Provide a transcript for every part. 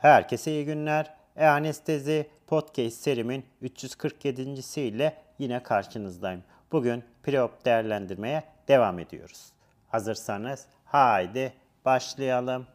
Herkese iyi günler. E-Anestezi Podcast serimin 347. ile yine karşınızdayım. Bugün preop değerlendirmeye devam ediyoruz. Hazırsanız haydi başlayalım.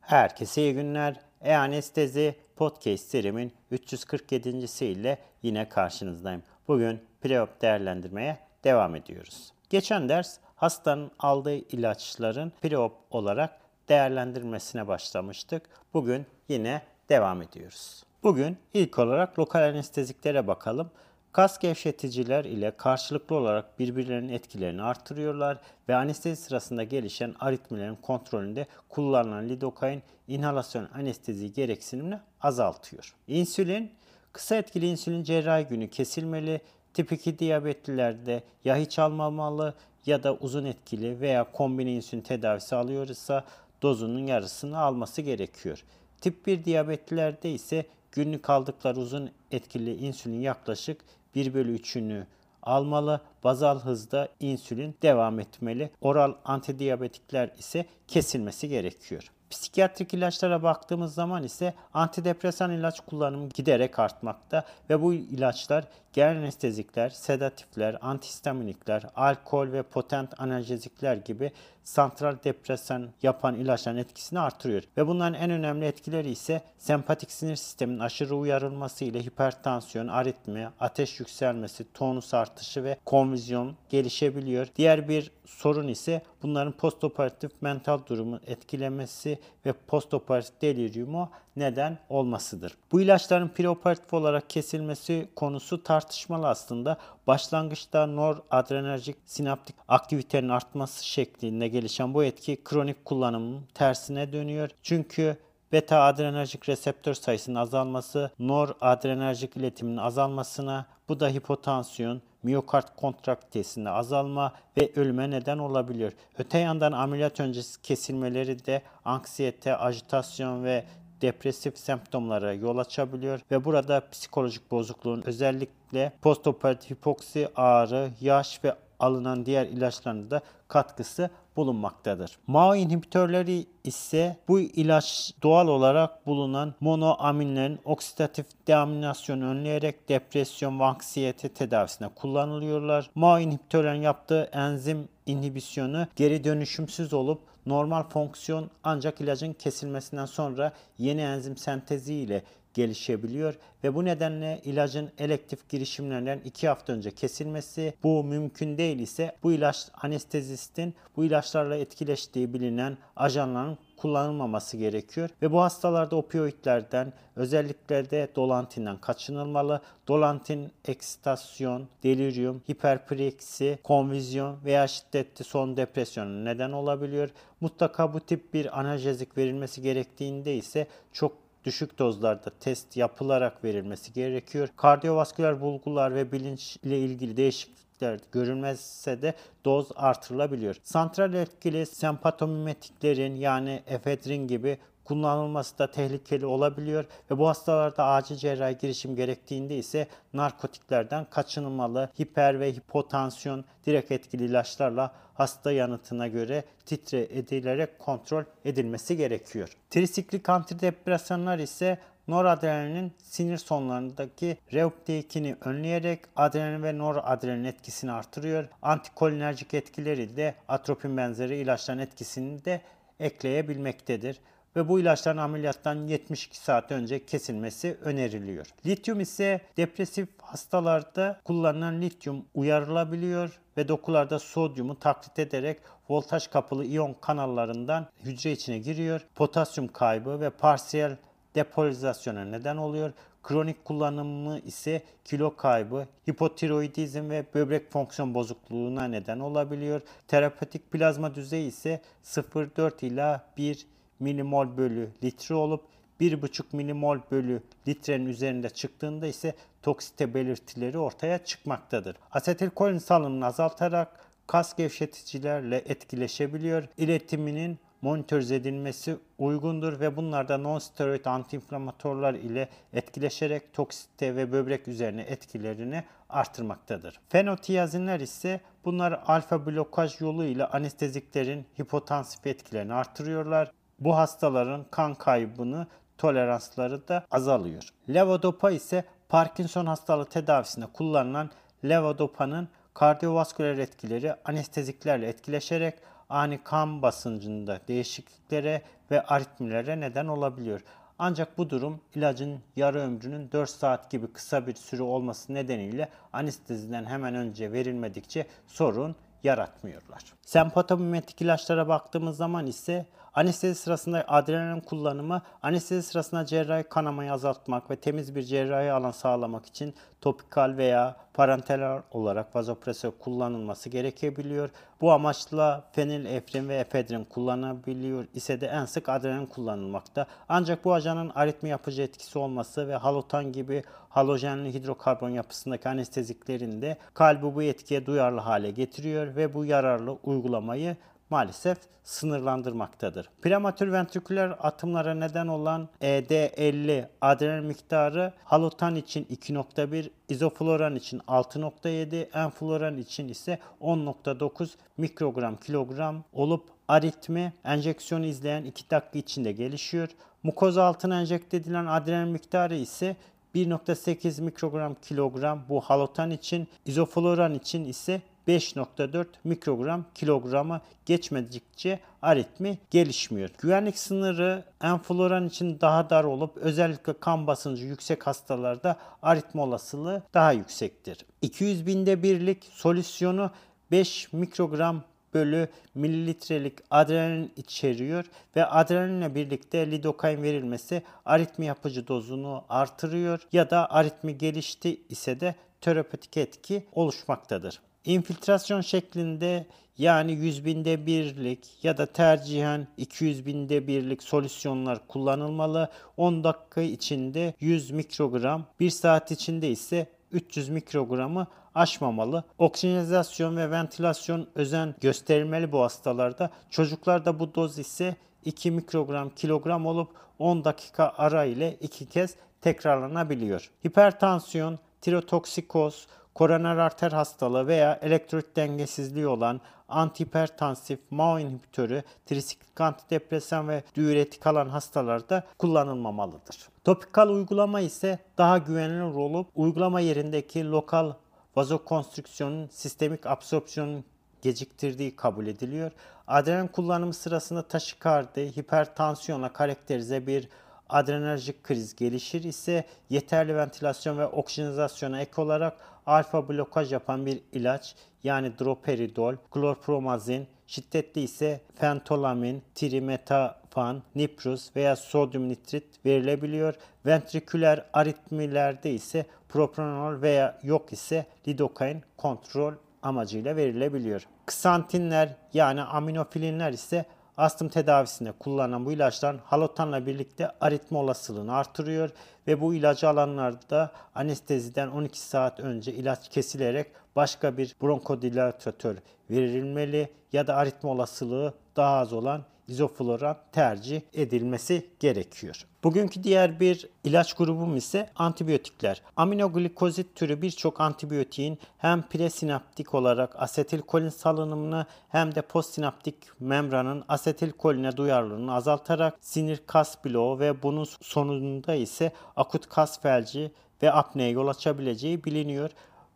Herkese iyi günler. E-Anestezi Podcast serimin 347. ile yine karşınızdayım. Bugün preop değerlendirmeye devam ediyoruz. Geçen ders hastanın aldığı ilaçların preop olarak değerlendirmesine başlamıştık. Bugün yine devam ediyoruz. Bugün ilk olarak lokal anesteziklere bakalım. Kas gevşeticiler ile karşılıklı olarak birbirlerinin etkilerini artırıyorlar ve anestezi sırasında gelişen aritmilerin kontrolünde kullanılan lidokain inhalasyon anestezi gereksinimini azaltıyor. İnsülin, kısa etkili insülin cerrahi günü kesilmeli, tip 2 diyabetlilerde ya hiç almamalı ya da uzun etkili veya kombine insülin tedavisi alıyorsa dozunun yarısını alması gerekiyor. Tip 1 diyabetlilerde ise günlük aldıkları uzun etkili insülin yaklaşık 1 bölü 3'ünü almalı. Bazal hızda insülin devam etmeli. Oral antidiyabetikler ise kesilmesi gerekiyor. Psikiyatrik ilaçlara baktığımız zaman ise antidepresan ilaç kullanımı giderek artmakta ve bu ilaçlar genel anestezikler, sedatifler, antihistaminikler, alkol ve potent analjezikler gibi santral depresan yapan ilaçların etkisini artırıyor. Ve bunların en önemli etkileri ise sempatik sinir sistemin aşırı uyarılması ile hipertansiyon, aritmi, ateş yükselmesi, tonus artışı ve konvizyon gelişebiliyor. Diğer bir sorun ise bunların postoperatif mental durumu etkilemesi ve postoperatif deliriumu neden olmasıdır. Bu ilaçların preoperatif olarak kesilmesi konusu tartışmalı aslında. Başlangıçta noradrenerjik sinaptik aktivitenin artması şeklinde gelişen bu etki kronik kullanımın tersine dönüyor. Çünkü beta adrenerjik reseptör sayısının azalması, noradrenerjik iletiminin azalmasına, bu da hipotansiyon, miyokard kontraktesinde azalma ve ölüme neden olabiliyor. Öte yandan ameliyat öncesi kesilmeleri de anksiyete, ajitasyon ve depresif semptomlara yol açabiliyor ve burada psikolojik bozukluğun özellikle postoperatif hipoksi, ağrı, yaş ve alınan diğer ilaçların da katkısı bulunmaktadır. MAO inhibitörleri ise bu ilaç doğal olarak bulunan monoaminlerin oksidatif deaminasyonu önleyerek depresyon ve anksiyete tedavisine kullanılıyorlar. MAO inhibitörlerin yaptığı enzim inhibisyonu geri dönüşümsüz olup normal fonksiyon ancak ilacın kesilmesinden sonra yeni enzim sentezi ile gelişebiliyor ve bu nedenle ilacın elektif girişimlerinden 2 hafta önce kesilmesi bu mümkün değil ise bu ilaç anestezistin bu ilaçlarla etkileştiği bilinen ajanların kullanılmaması gerekiyor ve bu hastalarda opioidlerden özellikle de dolantinden kaçınılmalı. Dolantin eksitasyon, delirium, hiperpreksi, konvizyon veya şiddetli son depresyona neden olabiliyor. Mutlaka bu tip bir analjezik verilmesi gerektiğinde ise çok düşük dozlarda test yapılarak verilmesi gerekiyor. Kardiyovasküler bulgular ve bilinç ile ilgili değişiklikler görülmezse de doz artırılabiliyor. Santral etkili sempatomimetiklerin yani efedrin gibi kullanılması da tehlikeli olabiliyor ve bu hastalarda acil cerrahi girişim gerektiğinde ise narkotiklerden kaçınılmalı. Hiper ve hipotansiyon direkt etkili ilaçlarla hasta yanıtına göre titre edilerek kontrol edilmesi gerekiyor. Trisiklik antidepresanlar ise noradrenalinin sinir sonlarındaki reuptake'ini önleyerek adrenalin ve noradrenalin etkisini artırıyor. Antikolinerjik etkileri de atropin benzeri ilaçların etkisini de ekleyebilmektedir ve bu ilaçların ameliyattan 72 saat önce kesilmesi öneriliyor. Lityum ise depresif hastalarda kullanılan lityum uyarılabiliyor ve dokularda sodyumu taklit ederek voltaj kapılı iyon kanallarından hücre içine giriyor. Potasyum kaybı ve parsiyel depolarizasyona neden oluyor. Kronik kullanımı ise kilo kaybı, hipotiroidizm ve böbrek fonksiyon bozukluğuna neden olabiliyor. Terapötik plazma düzeyi ise 0,4 ila 1 milimol bölü litre olup 1,5 milimol bölü litrenin üzerinde çıktığında ise toksite belirtileri ortaya çıkmaktadır. Asetilkolin salınımını azaltarak kas gevşeticilerle etkileşebiliyor. İletiminin monitörize edilmesi uygundur ve bunlar da non-steroid antiinflamatuarlar ile etkileşerek toksite ve böbrek üzerine etkilerini artırmaktadır. Fenotiazinler ise bunlar alfa blokaj yolu ile anesteziklerin hipotansif etkilerini artırıyorlar. Bu hastaların kan kaybını toleransları da azalıyor. Levodopa ise Parkinson hastalığı tedavisinde kullanılan levodopa'nın kardiyovasküler etkileri anesteziklerle etkileşerek ani kan basıncında değişikliklere ve aritmilere neden olabiliyor. Ancak bu durum ilacın yarı ömrünün 4 saat gibi kısa bir süre olması nedeniyle anesteziden hemen önce verilmedikçe sorun yaratmıyorlar. Sempatomimetik ilaçlara baktığımız zaman ise Anestezi sırasında adrenalin kullanımı anestezi sırasında cerrahi kanamayı azaltmak ve temiz bir cerrahi alan sağlamak için topikal veya parenteral olarak vazopresör kullanılması gerekebiliyor. Bu amaçla fenilefrin ve efedrin kullanabiliyor ise de en sık adrenalin kullanılmakta. Ancak bu ajanın aritmi yapıcı etkisi olması ve halotan gibi halojenli hidrokarbon yapısındaki anesteziklerin de kalbi bu etkiye duyarlı hale getiriyor ve bu yararlı uygulamayı maalesef sınırlandırmaktadır. Prematür ventriküler atımlara neden olan ED50 adrenal miktarı halotan için 2.1, izofloran için 6.7, enfloran için ise 10.9 mikrogram kilogram olup aritmi enjeksiyonu izleyen 2 dakika içinde gelişiyor. Mukoza altına enjekte edilen adrenal miktarı ise 1.8 mikrogram kilogram bu halotan için, izofloran için ise 5.4 mikrogram kilogramı geçmedikçe aritmi gelişmiyor. Güvenlik sınırı enfloran için daha dar olup özellikle kan basıncı yüksek hastalarda aritmi olasılığı daha yüksektir. 200 binde birlik solüsyonu 5 mikrogram bölü mililitrelik adrenalin içeriyor ve adrenalinle birlikte lidokain verilmesi aritmi yapıcı dozunu artırıyor ya da aritmi gelişti ise de terapötik etki oluşmaktadır. İnfiltrasyon şeklinde yani 100 binde birlik ya da tercihen 200 binde birlik solüsyonlar kullanılmalı. 10 dakika içinde 100 mikrogram, 1 saat içinde ise 300 mikrogramı aşmamalı. Oksijenizasyon ve ventilasyon özen gösterilmeli bu hastalarda. Çocuklarda bu doz ise 2 mikrogram kilogram olup 10 dakika ara ile 2 kez tekrarlanabiliyor. Hipertansiyon, tirotoksikoz, koroner arter hastalığı veya elektrolit dengesizliği olan antihipertansif, MAO inhibitörü, trisiklik antidepresan ve diüretik alan hastalarda kullanılmamalıdır. Topikal uygulama ise daha güvenilir olup uygulama yerindeki lokal vazokonstrüksiyonun sistemik absorpsiyonun geciktirdiği kabul ediliyor. Adrenalin kullanımı sırasında taşikardi, hipertansiyona karakterize bir adrenerjik kriz gelişir ise yeterli ventilasyon ve oksijenizasyona ek olarak alfa blokaj yapan bir ilaç yani droperidol, klorpromazin, şiddetli ise fentolamin, trimetafan, niprus veya sodyum nitrit verilebiliyor. Ventriküler aritmilerde ise propranolol veya yok ise lidokain kontrol amacıyla verilebiliyor. Ksantinler yani aminofilinler ise astım tedavisinde kullanılan bu ilaçların halotanla birlikte aritmi olasılığını artırıyor ve bu ilacı alanlarda anesteziden 12 saat önce ilaç kesilerek başka bir bronkodilatör verilmeli ya da aritmi olasılığı daha az olan izofloran tercih edilmesi gerekiyor. Bugünkü diğer bir ilaç grubum ise antibiyotikler. Aminoglikozit türü birçok antibiyotiğin hem presinaptik olarak asetilkolin salınımını hem de postsinaptik membranın asetilkoline duyarlılığını azaltarak sinir kas bloğu ve bunun sonunda ise akut kas felci ve apneye yol açabileceği biliniyor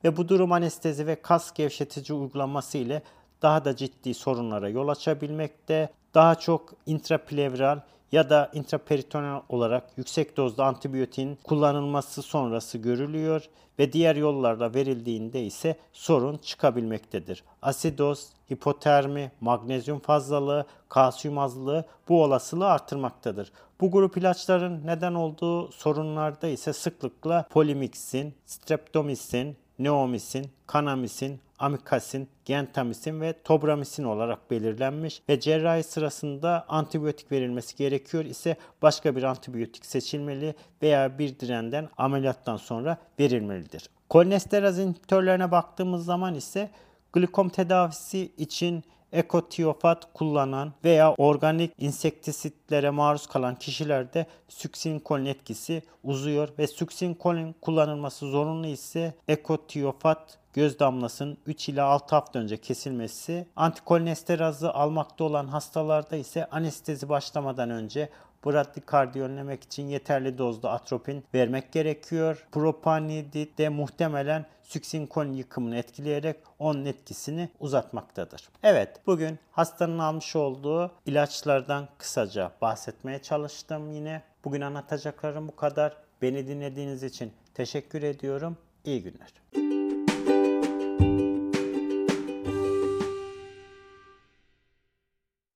ve bu durum anestezi ve kas gevşetici uygulaması ile daha da ciddi sorunlara yol açabilmekte. Daha çok intraplevral ya da intraperitoneal olarak yüksek dozda antibiyotin kullanılması sonrası görülüyor ve diğer yollarda verildiğinde ise sorun çıkabilmektedir. Asidoz, hipotermi, magnezyum fazlalığı, kalsiyum azlığı bu olasılığı artırmaktadır. Bu grup ilaçların neden olduğu sorunlarda ise sıklıkla polimiksin, streptomisin, neomisin, kanamisin, amikasin, gentamisin ve tobramisin olarak belirlenmiş ve cerrahi sırasında antibiyotik verilmesi gerekiyor ise başka bir antibiyotik seçilmeli veya bir direnden ameliyattan sonra verilmelidir. Kolinesteraz inhibitörlerine baktığımız zaman ise glikom tedavisi için ekotiyofat kullanan veya organik insektisitlere maruz kalan kişilerde süksinkolin etkisi uzuyor ve süksinkolin kullanılması zorunlu ise ekotiyofat göz damlasının 3 ila 6 hafta önce kesilmesi, antikolинesterazı almakta olan hastalarda ise anestezi başlamadan önce bradikardiyi önlemek için yeterli dozda atropin vermek gerekiyor. Propanidit de muhtemelen süksinkolin yıkımını etkileyerek onun etkisini uzatmaktadır. Evet, bugün hastanın almış olduğu ilaçlardan kısaca bahsetmeye çalıştım yine. Bugün anlatacaklarım bu kadar. Beni dinlediğiniz için teşekkür ediyorum. İyi günler.